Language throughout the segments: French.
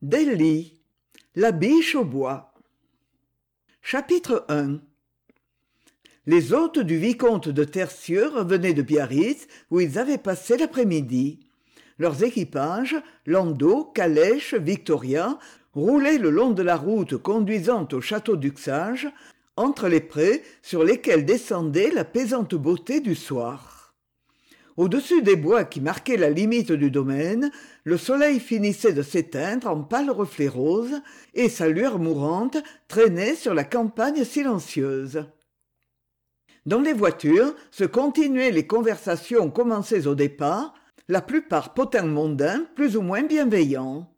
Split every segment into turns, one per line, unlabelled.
Delly, la biche au bois. Chapitre I Les hôtes du vicomte de Tertieux revenaient de Biarritz, où ils avaient passé l'après-midi. Leurs équipages, landau, calèches, victoria, roulaient le long de la route conduisant au château d'Uxage, entre les prés sur lesquels descendait la pesante beauté du soir. Au-dessus des bois qui marquaient la limite du domaine, le soleil finissait de s'éteindre en pâles reflets roses, et sa lueur mourante traînait sur la campagne silencieuse. Dans les voitures se continuaient les conversations commencées au départ, la plupart potins mondains plus ou moins bienveillants.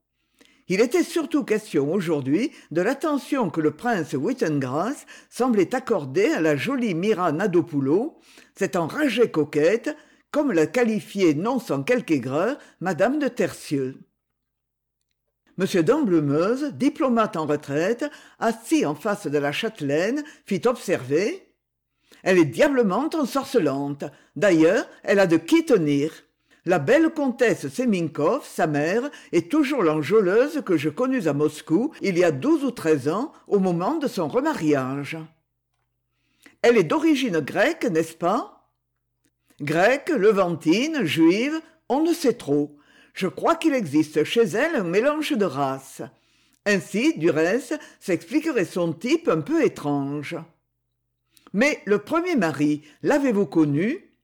Il était surtout question aujourd'hui de l'attention que le prince Whittengrass semblait accorder à la jolie Mira Nadopulo, cette enragée coquette comme la qualifiait non sans quelque aigreur madame de tertieux. M d'amblemeuse diplomate en retraite assis en face de la châtelaine fit observer elle est diablement ensorcelante. D'ailleurs elle a de qui tenir. La belle comtesse seminkoff sa mère est toujours l'enjôleuse que je connus à moscou il y a douze ou treize ans au moment de son remariage. Elle est d'origine grecque n'est-ce pas? Grecque levantine juive on ne sait trop. Je crois qu'il existe chez elle un mélange de races. Ainsi du reste s'expliquerait son type un peu étrange. Mais le premier mari l'avez-vous connu?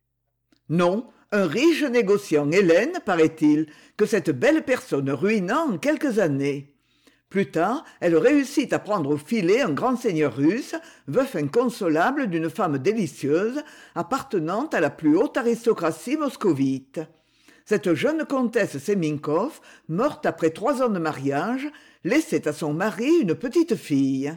Non un riche négociant hélène paraît-il que cette belle personne ruina en quelques années plus tard elle réussit à prendre au filet un grand seigneur russe veuf inconsolable d'une femme délicieuse appartenant à la plus haute aristocratie moscovite. Cette jeune comtesse seminkoff morte après trois ans de mariage laissait à son mari une petite fille.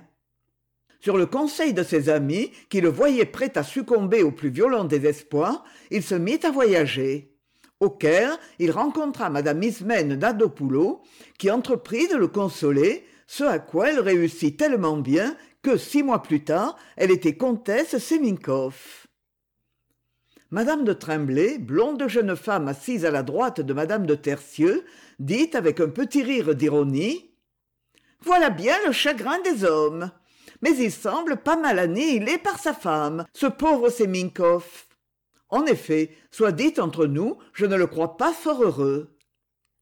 Sur le conseil de ses amis qui le voyaient prêt à succomber au plus violent désespoir il se mit à voyager au caire il rencontra madame ismène nadopulo qui entreprit de le consoler ce à quoi elle réussit tellement bien que six mois plus tard elle était comtesse seminkoff madame de tremblay blonde jeune femme assise à la droite de madame de tertieux dit avec un petit rire d'ironie voilà bien le chagrin des hommes. Mais il semble pas mal annihilé par sa femme ce pauvre en effet soit dit entre nous je ne le crois pas fort heureux.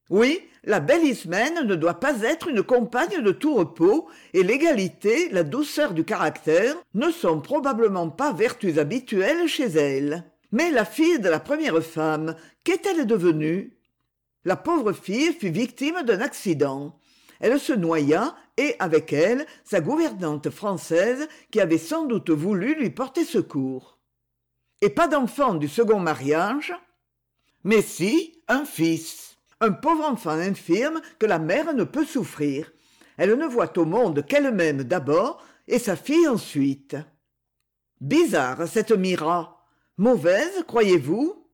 Oui la belle ismène ne doit pas être une compagne de tout repos et l'égalité la douceur du caractère ne sont probablement pas vertus habituelles chez elle. Mais la fille de la première femme qu'est-elle devenue? La pauvre fille fut victime d'un accident. Elle se noya et avec elle sa gouvernante française qui avait sans doute voulu lui porter secours et pas d'enfant du second mariage mais si un fils. Un pauvre enfant infirme que la mère ne peut souffrir. Elle ne voit au monde qu'elle-même d'abord et sa fille ensuite. Bizarre cette mira. Mauvaise croyez-vous?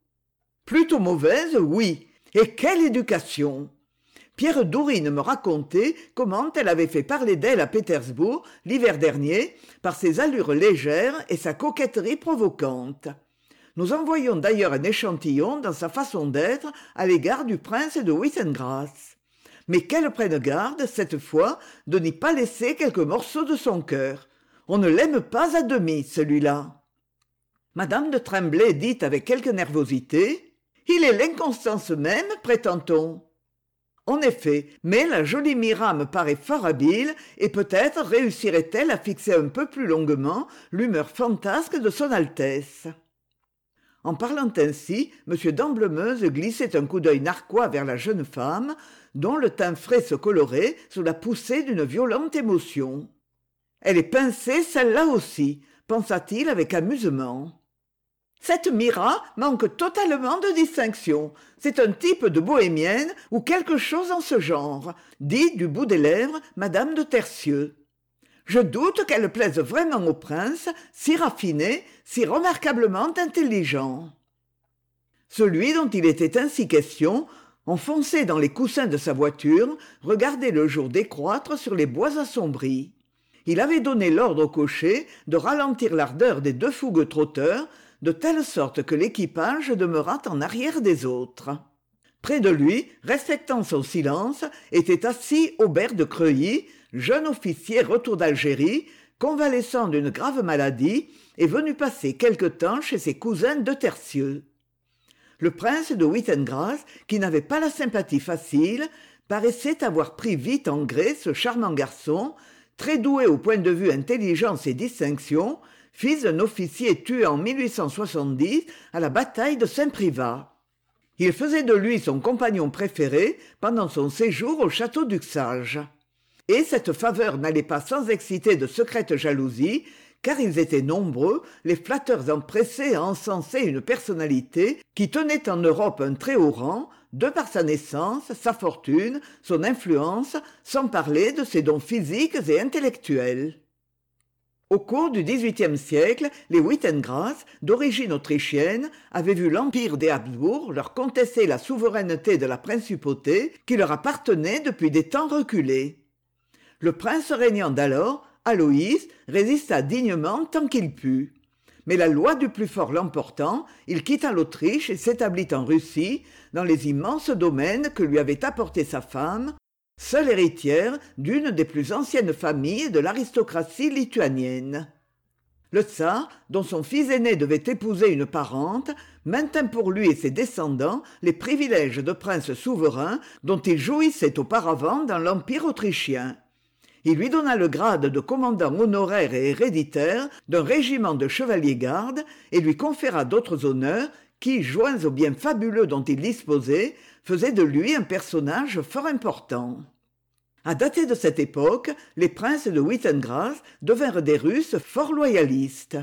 Plutôt mauvaise oui. Et quelle éducation pierre dourine me racontait comment elle avait fait parler d'elle à pétersbourg l'hiver dernier par ses allures légères et sa coquetterie provocante. Nous envoyons d'ailleurs un échantillon dans sa façon d'être à l'égard du prince de Wittengrass. mais qu'elle prenne garde cette fois de n'y pas laisser quelques morceaux de son cœur. On ne l'aime pas à demi celui-là. Madame de tremblay dit avec quelque nervosité il est l'inconstance même prétend-on en effet mais la jolie mira me paraît fort habile et peut-être réussirait-elle à fixer un peu plus longuement l'humeur fantasque de son altesse. En parlant ainsi m d'amblemeuse glissait un coup d'œil narquois vers la jeune femme dont le teint frais se colorait sous la poussée d'une violente émotion elle est pincée celle-là aussi pensa-t-il avec amusement cette mira manque totalement de distinction. C'est un type de bohémienne ou quelque chose en ce genre dit du bout des lèvres madame de tertieux. Je doute qu'elle plaise vraiment au prince si raffiné si remarquablement intelligent. Celui dont il était ainsi question enfoncé dans les coussins de sa voiture regardait le jour décroître sur les bois assombris. Il avait donné l'ordre au cocher de ralentir l'ardeur des deux fougueux trotteurs de telle sorte que l'équipage demeurât en arrière des autres. Près de lui respectant son silence était assis aubert de creuilly jeune officier retour d'algérie convalescent d'une grave maladie et venu passer quelque temps chez ses cousins de tertieux. Le prince de Whittengrass, qui n'avait pas la sympathie facile paraissait avoir pris vite en gré ce charmant garçon très doué au point de vue intelligence et distinction fils d'un officier tué en à la bataille de Saint-Privat. Il faisait de lui son compagnon préféré pendant son séjour au château d'Uxage. Et cette faveur n'allait pas sans exciter de secrètes jalousies, car ils étaient nombreux, les flatteurs empressés à encenser une personnalité qui tenait en Europe un très haut rang, de par sa naissance, sa fortune, son influence, sans parler de ses dons physiques et intellectuels. Au cours du XVIIIe siècle, les Wittengrass, d'origine autrichienne, avaient vu l'empire des Habsbourg leur contester la souveraineté de la principauté qui leur appartenait depuis des temps reculés. Le prince régnant d'alors Aloïs résista dignement tant qu'il put. Mais la loi du plus fort l'emportant, il quitta l'Autriche et s'établit en Russie, dans les immenses domaines que lui avait apportés sa femme, seule héritière d'une des plus anciennes familles de l'aristocratie lituanienne. Le tsar, dont son fils aîné devait épouser une parente, maintint pour lui et ses descendants les privilèges de prince souverain dont il jouissait auparavant dans l'Empire autrichien il lui donna le grade de commandant honoraire et héréditaire d'un régiment de chevaliers-gardes et lui conféra d'autres honneurs qui joints aux biens fabuleux dont il disposait faisaient de lui un personnage fort important. À dater de cette époque les princes de Wittengrass devinrent des russes fort loyalistes.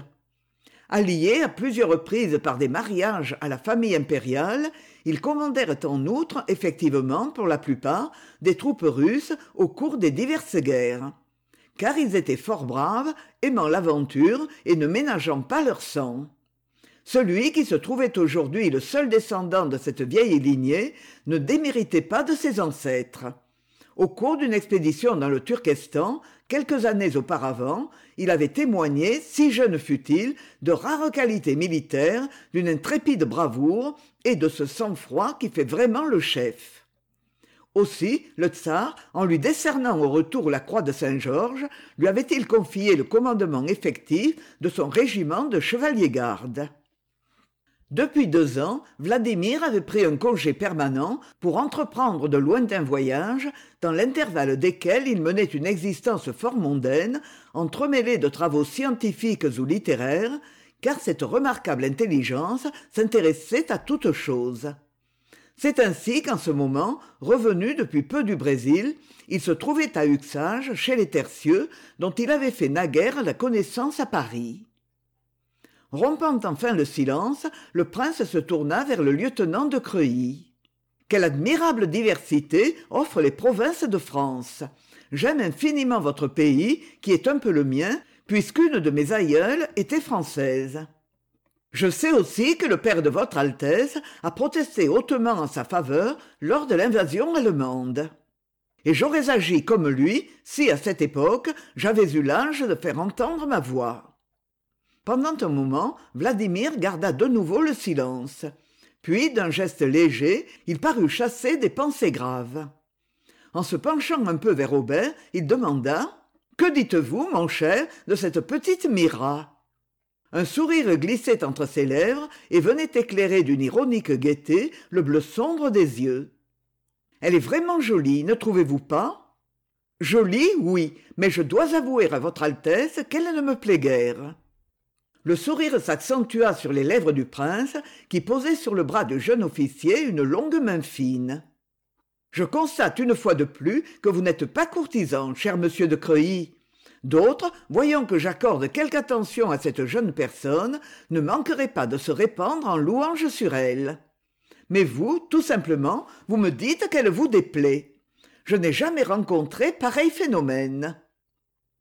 Alliés à plusieurs reprises par des mariages à la famille impériale ils commandèrent en outre effectivement pour la plupart des troupes russes au cours des diverses guerres. Car ils étaient fort braves aimant l'aventure et ne ménageant pas leur sang celui qui se trouvait aujourd'hui le seul descendant de cette vieille lignée ne déméritait pas de ses ancêtres. Au cours d'une expédition dans le turkestan quelques années auparavant il avait témoigné si jeune fût-il de rares qualités militaires d'une intrépide bravoure et de ce sang-froid qui fait vraiment le chef. Aussi le tsar en lui décernant au retour la croix de saint-georges lui avait-il confié le commandement effectif de son régiment de chevaliers-gardes depuis deux ans vladimir avait pris un congé permanent pour entreprendre de lointains voyages dans l'intervalle desquels il menait une existence fort mondaine entremêlée de travaux scientifiques ou littéraires car cette remarquable intelligence s'intéressait à toutes choses c'est ainsi qu'en ce moment revenu depuis peu du brésil il se trouvait à uxage chez les tertieux dont il avait fait naguère la connaissance à paris rompant enfin le silence le prince se tourna vers le lieutenant de creuilly. Quelle admirable diversité offrent les provinces de france. J'aime infiniment votre pays qui est un peu le mien puisqu'une de mes aïeules était française. Je sais aussi que le père de votre altesse a protesté hautement en sa faveur lors de l'invasion allemande. Et j'aurais agi comme lui si à cette époque j'avais eu l'âge de faire entendre ma voix pendant un moment vladimir garda de nouveau le silence. Puis d'un geste léger il parut chasser des pensées graves. En se penchant un peu vers aubert il demanda que dites-vous mon cher de cette petite mira? Un sourire glissait entre ses lèvres et venait éclairer d'une ironique gaieté le bleu sombre des yeux elle est vraiment jolie ne trouvez-vous pas jolie oui mais je dois avouer à votre altesse qu'elle ne me plaît guère le sourire s'accentua sur les lèvres du prince qui posait sur le bras du jeune officier une longue main fine je constate une fois de plus que vous n'êtes pas courtisan cher monsieur de creuilly. D'autres voyant que j'accorde quelque attention à cette jeune personne ne manqueraient pas de se répandre en louanges sur elle. Mais vous tout simplement vous me dites qu'elle vous déplaît. Je n'ai jamais rencontré pareil phénomène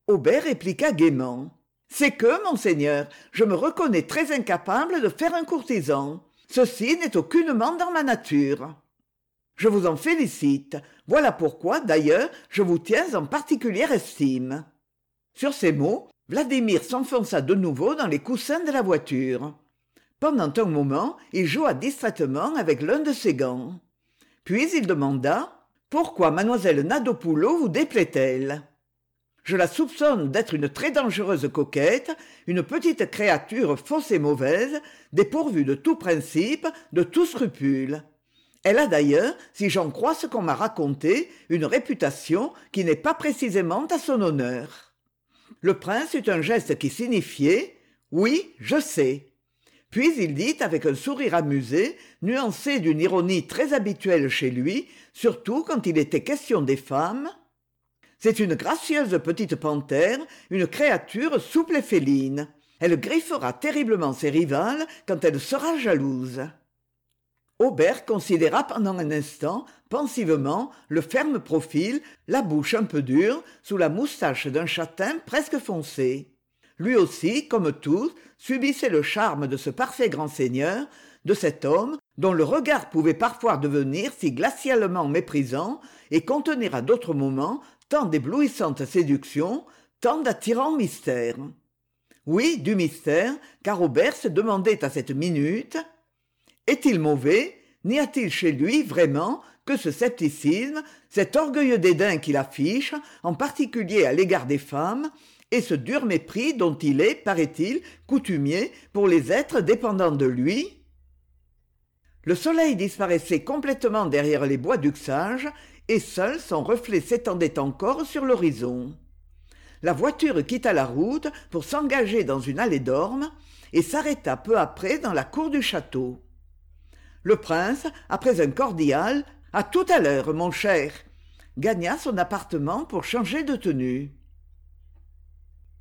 aubert répliqua gaiement c'est que monseigneur je me reconnais très incapable de faire un courtisan. Ceci n'est aucunement dans ma nature. Je vous en félicite. Voilà pourquoi d'ailleurs je vous tiens en particulière estime. Sur ces mots vladimir s'enfonça de nouveau dans les coussins de la voiture. Pendant un moment il joua distraitement avec l'un de ses gants. Puis il demanda pourquoi mademoiselle nadopoulot vous déplaît-elle? Je la soupçonne d'être une très dangereuse coquette une petite créature fausse et mauvaise dépourvue de tout principe de tout scrupule. Elle a d'ailleurs si j'en crois ce qu'on m'a raconté une réputation qui n'est pas précisément à son honneur. Le prince eut un geste qui signifiait oui je sais puis il dit avec un sourire amusé nuancé d'une ironie très habituelle chez lui surtout quand il était question des femmes c'est une gracieuse petite panthère une créature souple et féline. Elle griffera terriblement ses rivales quand elle sera jalouse. Aubert considéra pendant un instant pensivement le ferme profil la bouche un peu dure sous la moustache d'un châtain presque foncé. Lui aussi comme tous subissait le charme de ce parfait grand seigneur de cet homme dont le regard pouvait parfois devenir si glacialement méprisant et contenir à d'autres moments tant d'éblouissantes séductions tant d'attirants mystères. Oui du mystère car Aubert se demandait à cette minute est-il mauvais? N'y a-t-il chez lui vraiment que ce scepticisme cet orgueilleux dédain qu'il affiche en particulier à l'égard des femmes et ce dur mépris dont il est paraît-il coutumier pour les êtres dépendants de lui? Le soleil disparaissait complètement derrière les bois d'uxage et seul son reflet s'étendait encore sur l'horizon. La voiture quitta la route pour s'engager dans une allée d'ormes et s'arrêta peu après dans la cour du château. Le prince après un cordial à tout à l'heure mon cher! gagna son appartement pour changer de tenue.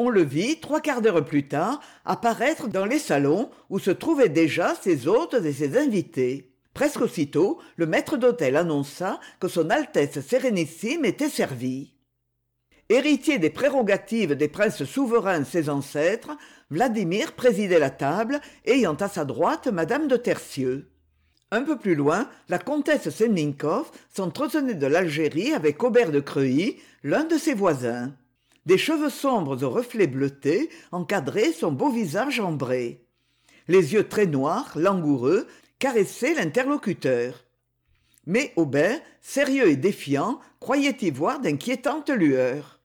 On le vit trois quarts d'heure plus tard apparaître dans les salons où se trouvaient déjà ses hôtes et ses invités presque aussitôt le maître d'hôtel annonça que son altesse sérénissime était servie. Héritier des prérogatives des princes souverains ses ancêtres vladimir présidait la table ayant à sa droite madame de tertieux. Un peu plus loin la comtesse sennenkov s'entretenait de l'algérie avec aubert de creuilly l'un de ses voisins. Des cheveux sombres aux reflets bleutés encadraient son beau visage ambré. Les yeux très noirs langoureux caressaient l'interlocuteur. Mais aubert sérieux et défiant croyait y voir d'inquiétantes lueurs.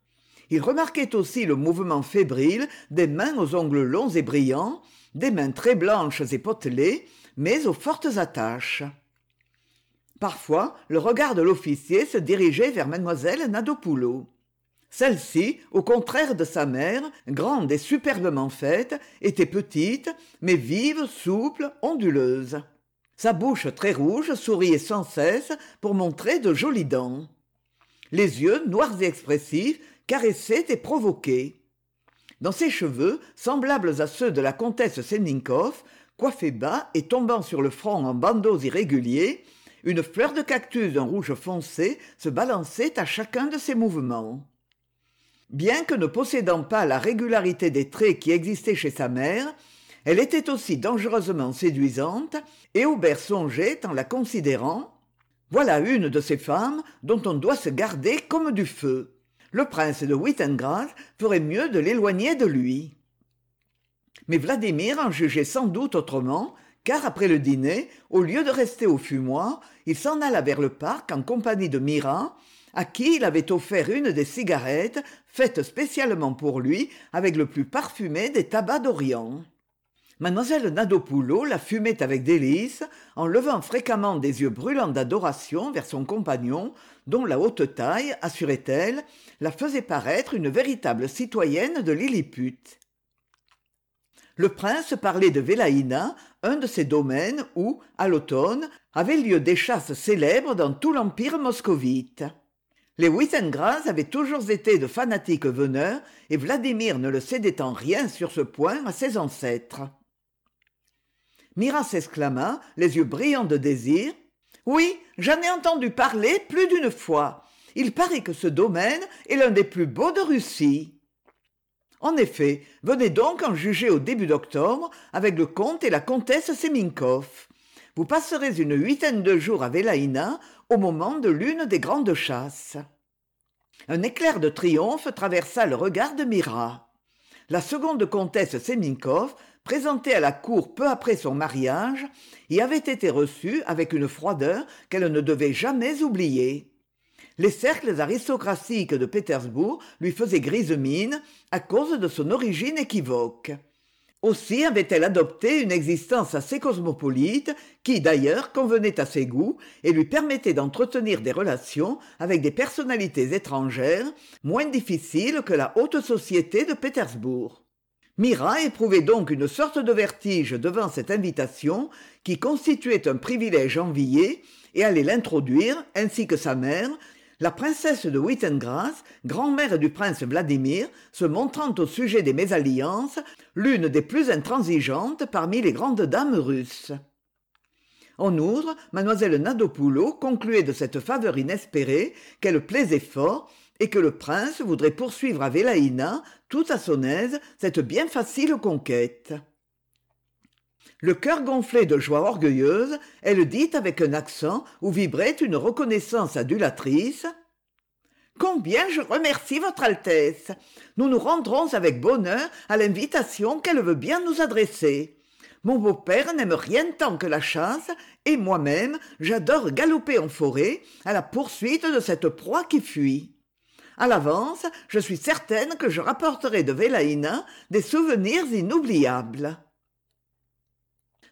Il remarquait aussi le mouvement fébrile des mains aux ongles longs et brillants des mains très blanches et potelées mais aux fortes attaches. Parfois le regard de l'officier se dirigeait vers mademoiselle nadopoulot celle-ci au contraire de sa mère grande et superbement faite était petite mais vive souple onduleuse sa bouche très rouge souriait sans cesse pour montrer de jolies dents. Les yeux noirs et expressifs caressaient et provoquaient. Dans ses cheveux semblables à ceux de la comtesse sennenkov coiffés bas et tombant sur le front en bandeaux irréguliers une fleur de cactus d'un rouge foncé se balançait à chacun de ses mouvements. Bien que ne possédant pas la régularité des traits qui existaient chez sa mère elle était aussi dangereusement séduisante et aubert songeait en la considérant voilà une de ces femmes dont on doit se garder comme du feu. Le prince de Wittengras ferait mieux de l'éloigner de lui mais vladimir en jugeait sans doute autrement car après le dîner au lieu de rester au fumoir il s'en alla vers le parc en compagnie de mira à qui il avait offert une des cigarettes faites spécialement pour lui avec le plus parfumé des tabacs d'orient mademoiselle nadopoulot la fumait avec délice en levant fréquemment des yeux brûlants d'adoration vers son compagnon dont la haute taille assurait-elle la faisait paraître une véritable citoyenne de lilliput. Le prince parlait de Vélaïna, un de ces domaines où à l'automne avaient lieu des chasses célèbres dans tout l'empire moscovite. Les Wissengras avaient toujours été de fanatiques veneurs et vladimir ne le cédait en rien sur ce point à ses ancêtres mira s'exclama les yeux brillants de désir. Oui j'en ai entendu parler plus d'une fois. Il paraît que ce domaine est l'un des plus beaux de russie. En effet venez donc en juger au début d'octobre avec le comte et la comtesse seminkoff vous passerez une huitaine de jours à Vélaïna au moment de l'une des grandes chasses. Un éclair de triomphe traversa le regard de mira la seconde comtesse Seminkoff, présentée à la cour peu après son mariage, y avait été reçue avec une froideur qu'elle ne devait jamais oublier. Les cercles aristocratiques de pétersbourg lui faisaient grise mine à cause de son origine équivoque. Aussi avait-elle adopté une existence assez cosmopolite qui d'ailleurs convenait à ses goûts et lui permettait d'entretenir des relations avec des personnalités étrangères moins difficiles que la haute société de pétersbourg mira éprouvait donc une sorte de vertige devant cette invitation qui constituait un privilège envié et allait l'introduire ainsi que sa mère la princesse de Wittengrass, grand-mère du prince Vladimir, se montrant au sujet des mésalliances l'une des plus intransigeantes parmi les grandes dames russes. En outre, mademoiselle Nadopoulot concluait de cette faveur inespérée qu'elle plaisait fort et que le prince voudrait poursuivre à Vélaïna, tout à son aise, cette bien facile conquête. Le cœur gonflé de joie orgueilleuse elle dit avec un accent où vibrait une reconnaissance adulatrice combien je remercie votre altesse! Nous nous rendrons avec bonheur à l'invitation qu'elle veut bien nous adresser. Mon beau-père n'aime rien tant que la chasse et moi-même j'adore galoper en forêt à la poursuite de cette proie qui fuit À l'avance je suis certaine que je rapporterai de Vélaïna des souvenirs inoubliables.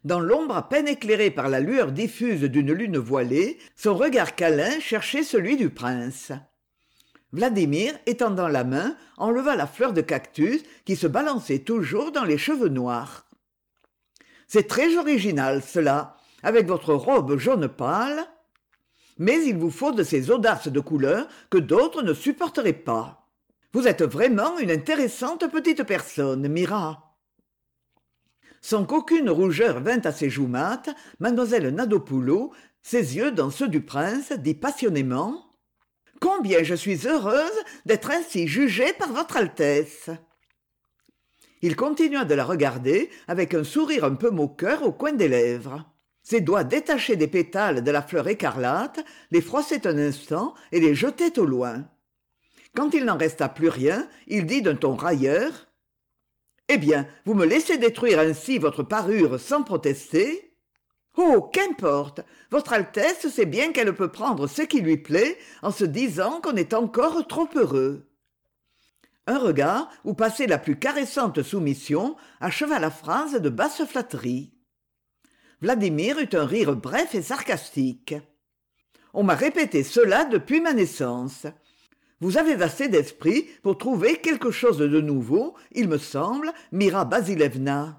Dans l'ombre à peine éclairée par la lueur diffuse d'une lune voilée son regard câlin cherchait celui du prince. Vladimir étendant la main enleva la fleur de cactus qui se balançait toujours dans les cheveux noirs c'est très original cela avec votre robe jaune pâle mais il vous faut de ces audaces de couleur que d'autres ne supporteraient pas. Vous êtes vraiment une intéressante petite personne mira. Sans qu'aucune rougeur vînt à ses joues mates mademoiselle nadopoulot ses yeux dans ceux du prince dit passionnément combien je suis heureuse d'être ainsi jugée par votre altesse! Il continua de la regarder avec un sourire un peu moqueur au coin des lèvres ses doigts détachés des pétales de la fleur écarlate les froissaient un instant et les jetaient au loin. Quand il n'en resta plus rien il dit d'un ton railleur eh bien vous me laissez détruire ainsi votre parure sans protester? Oh qu'importe! Votre altesse sait bien qu'elle peut prendre ce qui lui plaît en se disant qu'on est encore trop heureux un regard où passait la plus caressante soumission acheva la phrase de basse flatterie vladimir eut un rire bref et sarcastique on m'a répété cela depuis ma naissance. Vous avez assez d'esprit pour trouver quelque chose de nouveau il me semble mira basilevna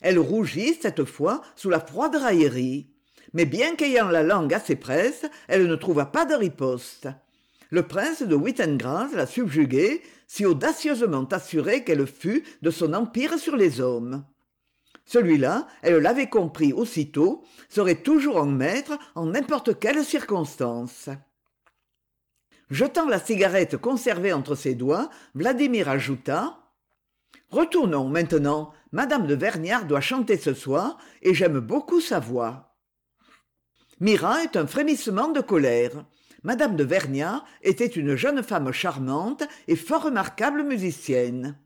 elle rougit cette fois sous la froide raillerie. Mais bien qu'ayant la langue assez presse elle ne trouva pas de riposte. Le prince de Wittengrass la subjuguait si audacieusement assurée qu'elle fût de son empire sur les hommes celui-là elle l'avait compris aussitôt serait toujours en maître en n'importe quelle circonstance. Jetant la cigarette conservée entre ses doigts vladimir ajouta retournons maintenant. Madame de vernières doit chanter ce soir et j'aime beaucoup sa voix mira eut un frémissement de colère. Madame de vernières était une jeune femme charmante et fort remarquable musicienne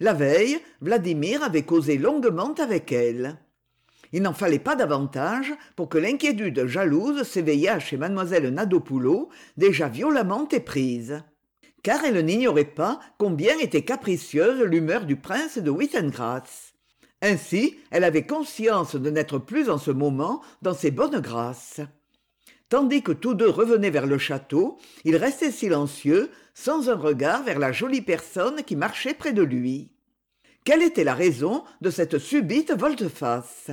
la veille vladimir avait causé longuement avec elle. Il n'en fallait pas davantage pour que l'inquiétude jalouse s'éveillât chez mademoiselle nadopoulot déjà violemment éprise. Car elle n'ignorait pas combien était capricieuse l'humeur du prince de wittengrass. Ainsi elle avait conscience de n'être plus en ce moment dans ses bonnes grâces. Tandis que tous deux revenaient vers le château il restait silencieux sans un regard vers la jolie personne qui marchait près de lui. Quelle était la raison de cette subite volte-face?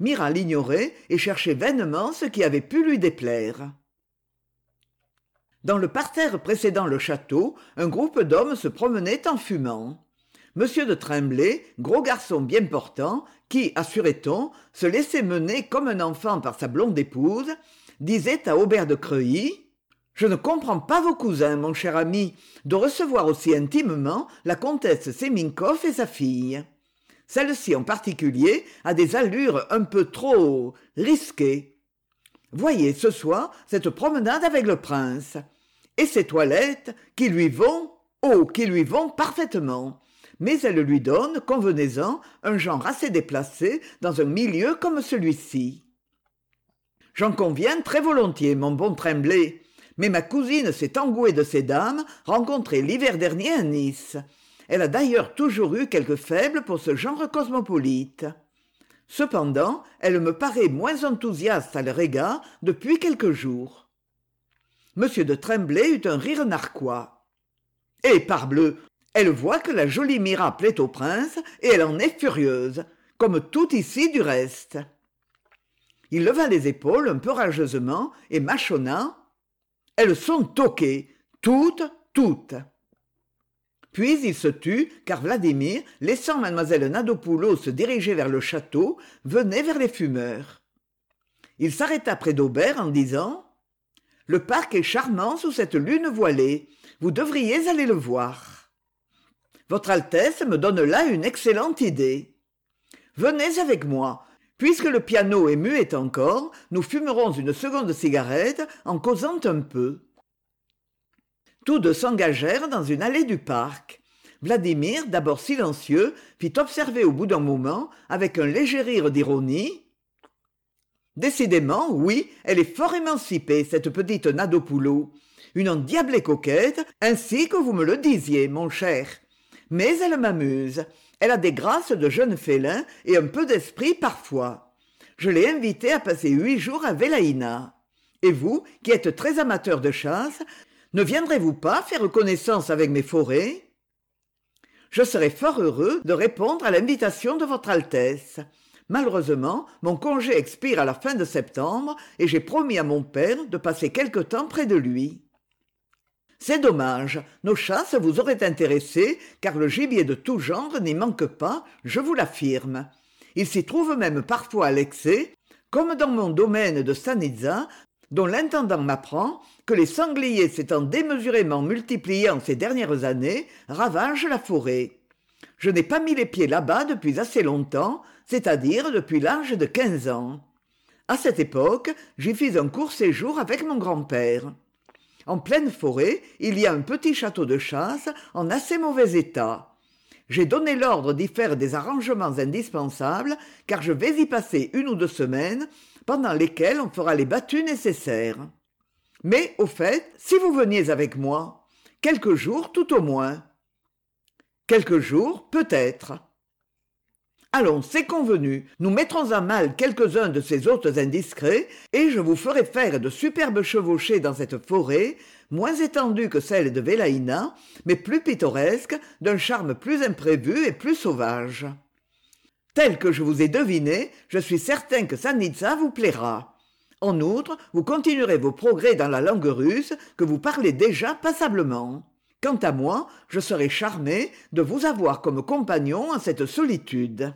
Mira l'ignorait et cherchait vainement ce qui avait pu lui déplaire. Dans le parterre précédant le château un groupe d'hommes se promenait en fumant. M de tremblay gros garçon bien portant qui assurait-on se laissait mener comme un enfant par sa blonde épouse disait à aubert de creuilly je ne comprends pas vos cousins mon cher ami de recevoir aussi intimement la comtesse seminkoff et sa fille. Celle-ci en particulier a des allures un peu trop risquées. Voyez ce soir cette promenade avec le prince et ses toilettes qui lui vont oh qui lui vont parfaitement. Mais elle lui donne convenez-en un genre assez déplacé dans un milieu comme celui-ci. J'en conviens très volontiers mon bon tremblay mais ma cousine s'est engouée de ces dames rencontrées l'hiver dernier à nice. Elle a d'ailleurs toujours eu quelque faible pour ce genre cosmopolite. Cependant elle me paraît moins enthousiaste à leur égard depuis quelques jours. M de tremblay eut un rire narquois. Eh parbleu elle voit que la jolie mira plaît au prince et elle en est furieuse comme tout ici du reste. Il leva les épaules un peu rageusement et mâchonna elles sont toquées toutes toutes. Puis il se tut car vladimir laissant mlle nadopoulos se diriger vers le château venait vers les fumeurs. Il s'arrêta près d'aubert en disant le parc est charmant sous cette lune voilée. Vous devriez aller le voir. Votre altesse me donne là une excellente idée. Venez avec moi puisque le piano est muet encore nous fumerons une seconde cigarette en causant un peu. Tous deux s'engagèrent dans une allée du parc. Vladimir d'abord silencieux fit observer au bout d'un moment avec un léger rire d'ironie. Décidément oui elle est fort émancipée cette petite nadopoulou. Une endiablée coquette ainsi que vous me le disiez mon cher. Mais elle m'amuse elle a des grâces de jeune félin et un peu d'esprit parfois je l'ai invitée à passer huit jours à Vélaïna. Et vous, qui êtes très amateur de chasse, ne viendrez-vous pas faire connaissance avec mes forêts? Je serai fort heureux de répondre à l'invitation de votre Altesse. Malheureusement, mon congé expire à la fin de septembre et j'ai promis à mon père de passer quelque temps près de lui. C'est dommage, nos chasses vous auraient intéressé, car le gibier de tout genre n'y manque pas, je vous l'affirme. Il s'y trouve même parfois à l'excès, comme dans mon domaine de Sanitza, dont l'intendant m'apprend que les sangliers s'étant démesurément multipliés en ces dernières années ravagent la forêt. Je n'ai pas mis les pieds là-bas depuis assez longtemps, c'est-à-dire depuis l'âge de quinze ans. À cette époque, j'y fis un court séjour avec mon grand-père. En pleine forêt, il y a un petit château de chasse en assez mauvais état. J'ai donné l'ordre d'y faire des arrangements indispensables, car je vais y passer une ou deux semaines, pendant lesquelles on fera les battues nécessaires. Mais, au fait, si vous veniez avec moi, quelques jours tout au moins. Quelques jours, peut-être. Allons, c'est convenu, nous mettrons à mal quelques-uns de ces hôtes indiscrets, et je vous ferai faire de superbes chevauchées dans cette forêt, moins étendue que celle de Vélaïna, mais plus pittoresque, d'un charme plus imprévu et plus sauvage. Tel que je vous ai deviné, je suis certain que Sanitza vous plaira. En outre, vous continuerez vos progrès dans la langue russe, que vous parlez déjà passablement. Quant à moi, je serai charmé de vous avoir comme compagnon en cette solitude.